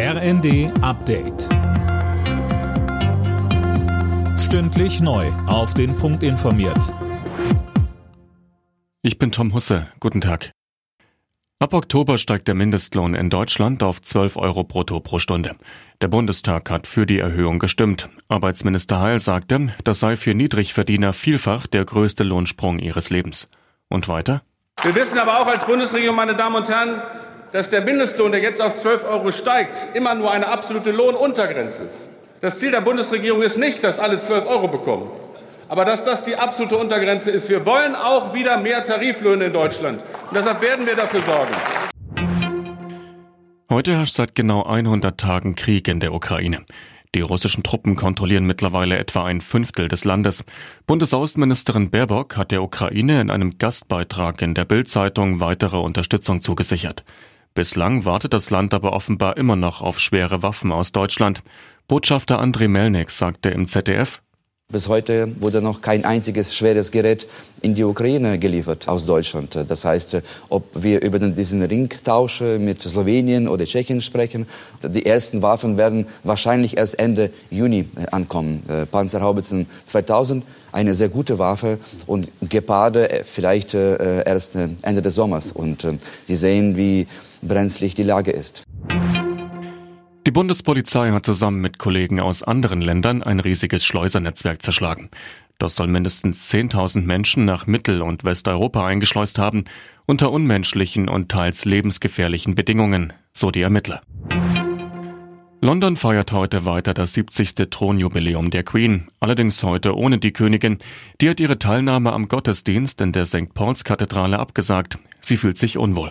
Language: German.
RND Update. Stündlich neu. Auf den Punkt informiert. Ich bin Tom Husse. Guten Tag. Ab Oktober steigt der Mindestlohn in Deutschland auf 12 Euro brutto pro Stunde. Der Bundestag hat für die Erhöhung gestimmt. Arbeitsminister Heil sagte, das sei für Niedrigverdiener vielfach der größte Lohnsprung ihres Lebens. Und weiter? Wir wissen aber auch als Bundesregierung, meine Damen und Herren, dass der Mindestlohn, der jetzt auf 12 Euro steigt, immer nur eine absolute Lohnuntergrenze ist. Das Ziel der Bundesregierung ist nicht, dass alle 12 Euro bekommen, aber dass das die absolute Untergrenze ist. Wir wollen auch wieder mehr Tariflöhne in Deutschland. Und deshalb werden wir dafür sorgen. Heute herrscht seit genau 100 Tagen Krieg in der Ukraine. Die russischen Truppen kontrollieren mittlerweile etwa ein Fünftel des Landes. Bundesaußenministerin Baerbock hat der Ukraine in einem Gastbeitrag in der Bild-Zeitung weitere Unterstützung zugesichert. Bislang wartet das Land aber offenbar immer noch auf schwere Waffen aus Deutschland. Botschafter Andrei Melnik sagte im ZDF, bis heute wurde noch kein einziges schweres Gerät in die Ukraine geliefert aus Deutschland. Das heißt, ob wir über diesen Ringtausch mit Slowenien oder Tschechien sprechen, die ersten Waffen werden wahrscheinlich erst Ende Juni ankommen. Panzerhaubitzen 2000, eine sehr gute Waffe und Geparde äh, vielleicht äh, erst Ende des Sommers. Und äh, Sie sehen, wie brenzlig die Lage ist. Die Bundespolizei hat zusammen mit Kollegen aus anderen Ländern ein riesiges Schleusernetzwerk zerschlagen. Das soll mindestens 10.000 Menschen nach Mittel- und Westeuropa eingeschleust haben, unter unmenschlichen und teils lebensgefährlichen Bedingungen, so die Ermittler. London feiert heute weiter das 70. Thronjubiläum der Queen, allerdings heute ohne die Königin. Die hat ihre Teilnahme am Gottesdienst in der St. Pauls Kathedrale abgesagt. Sie fühlt sich unwohl.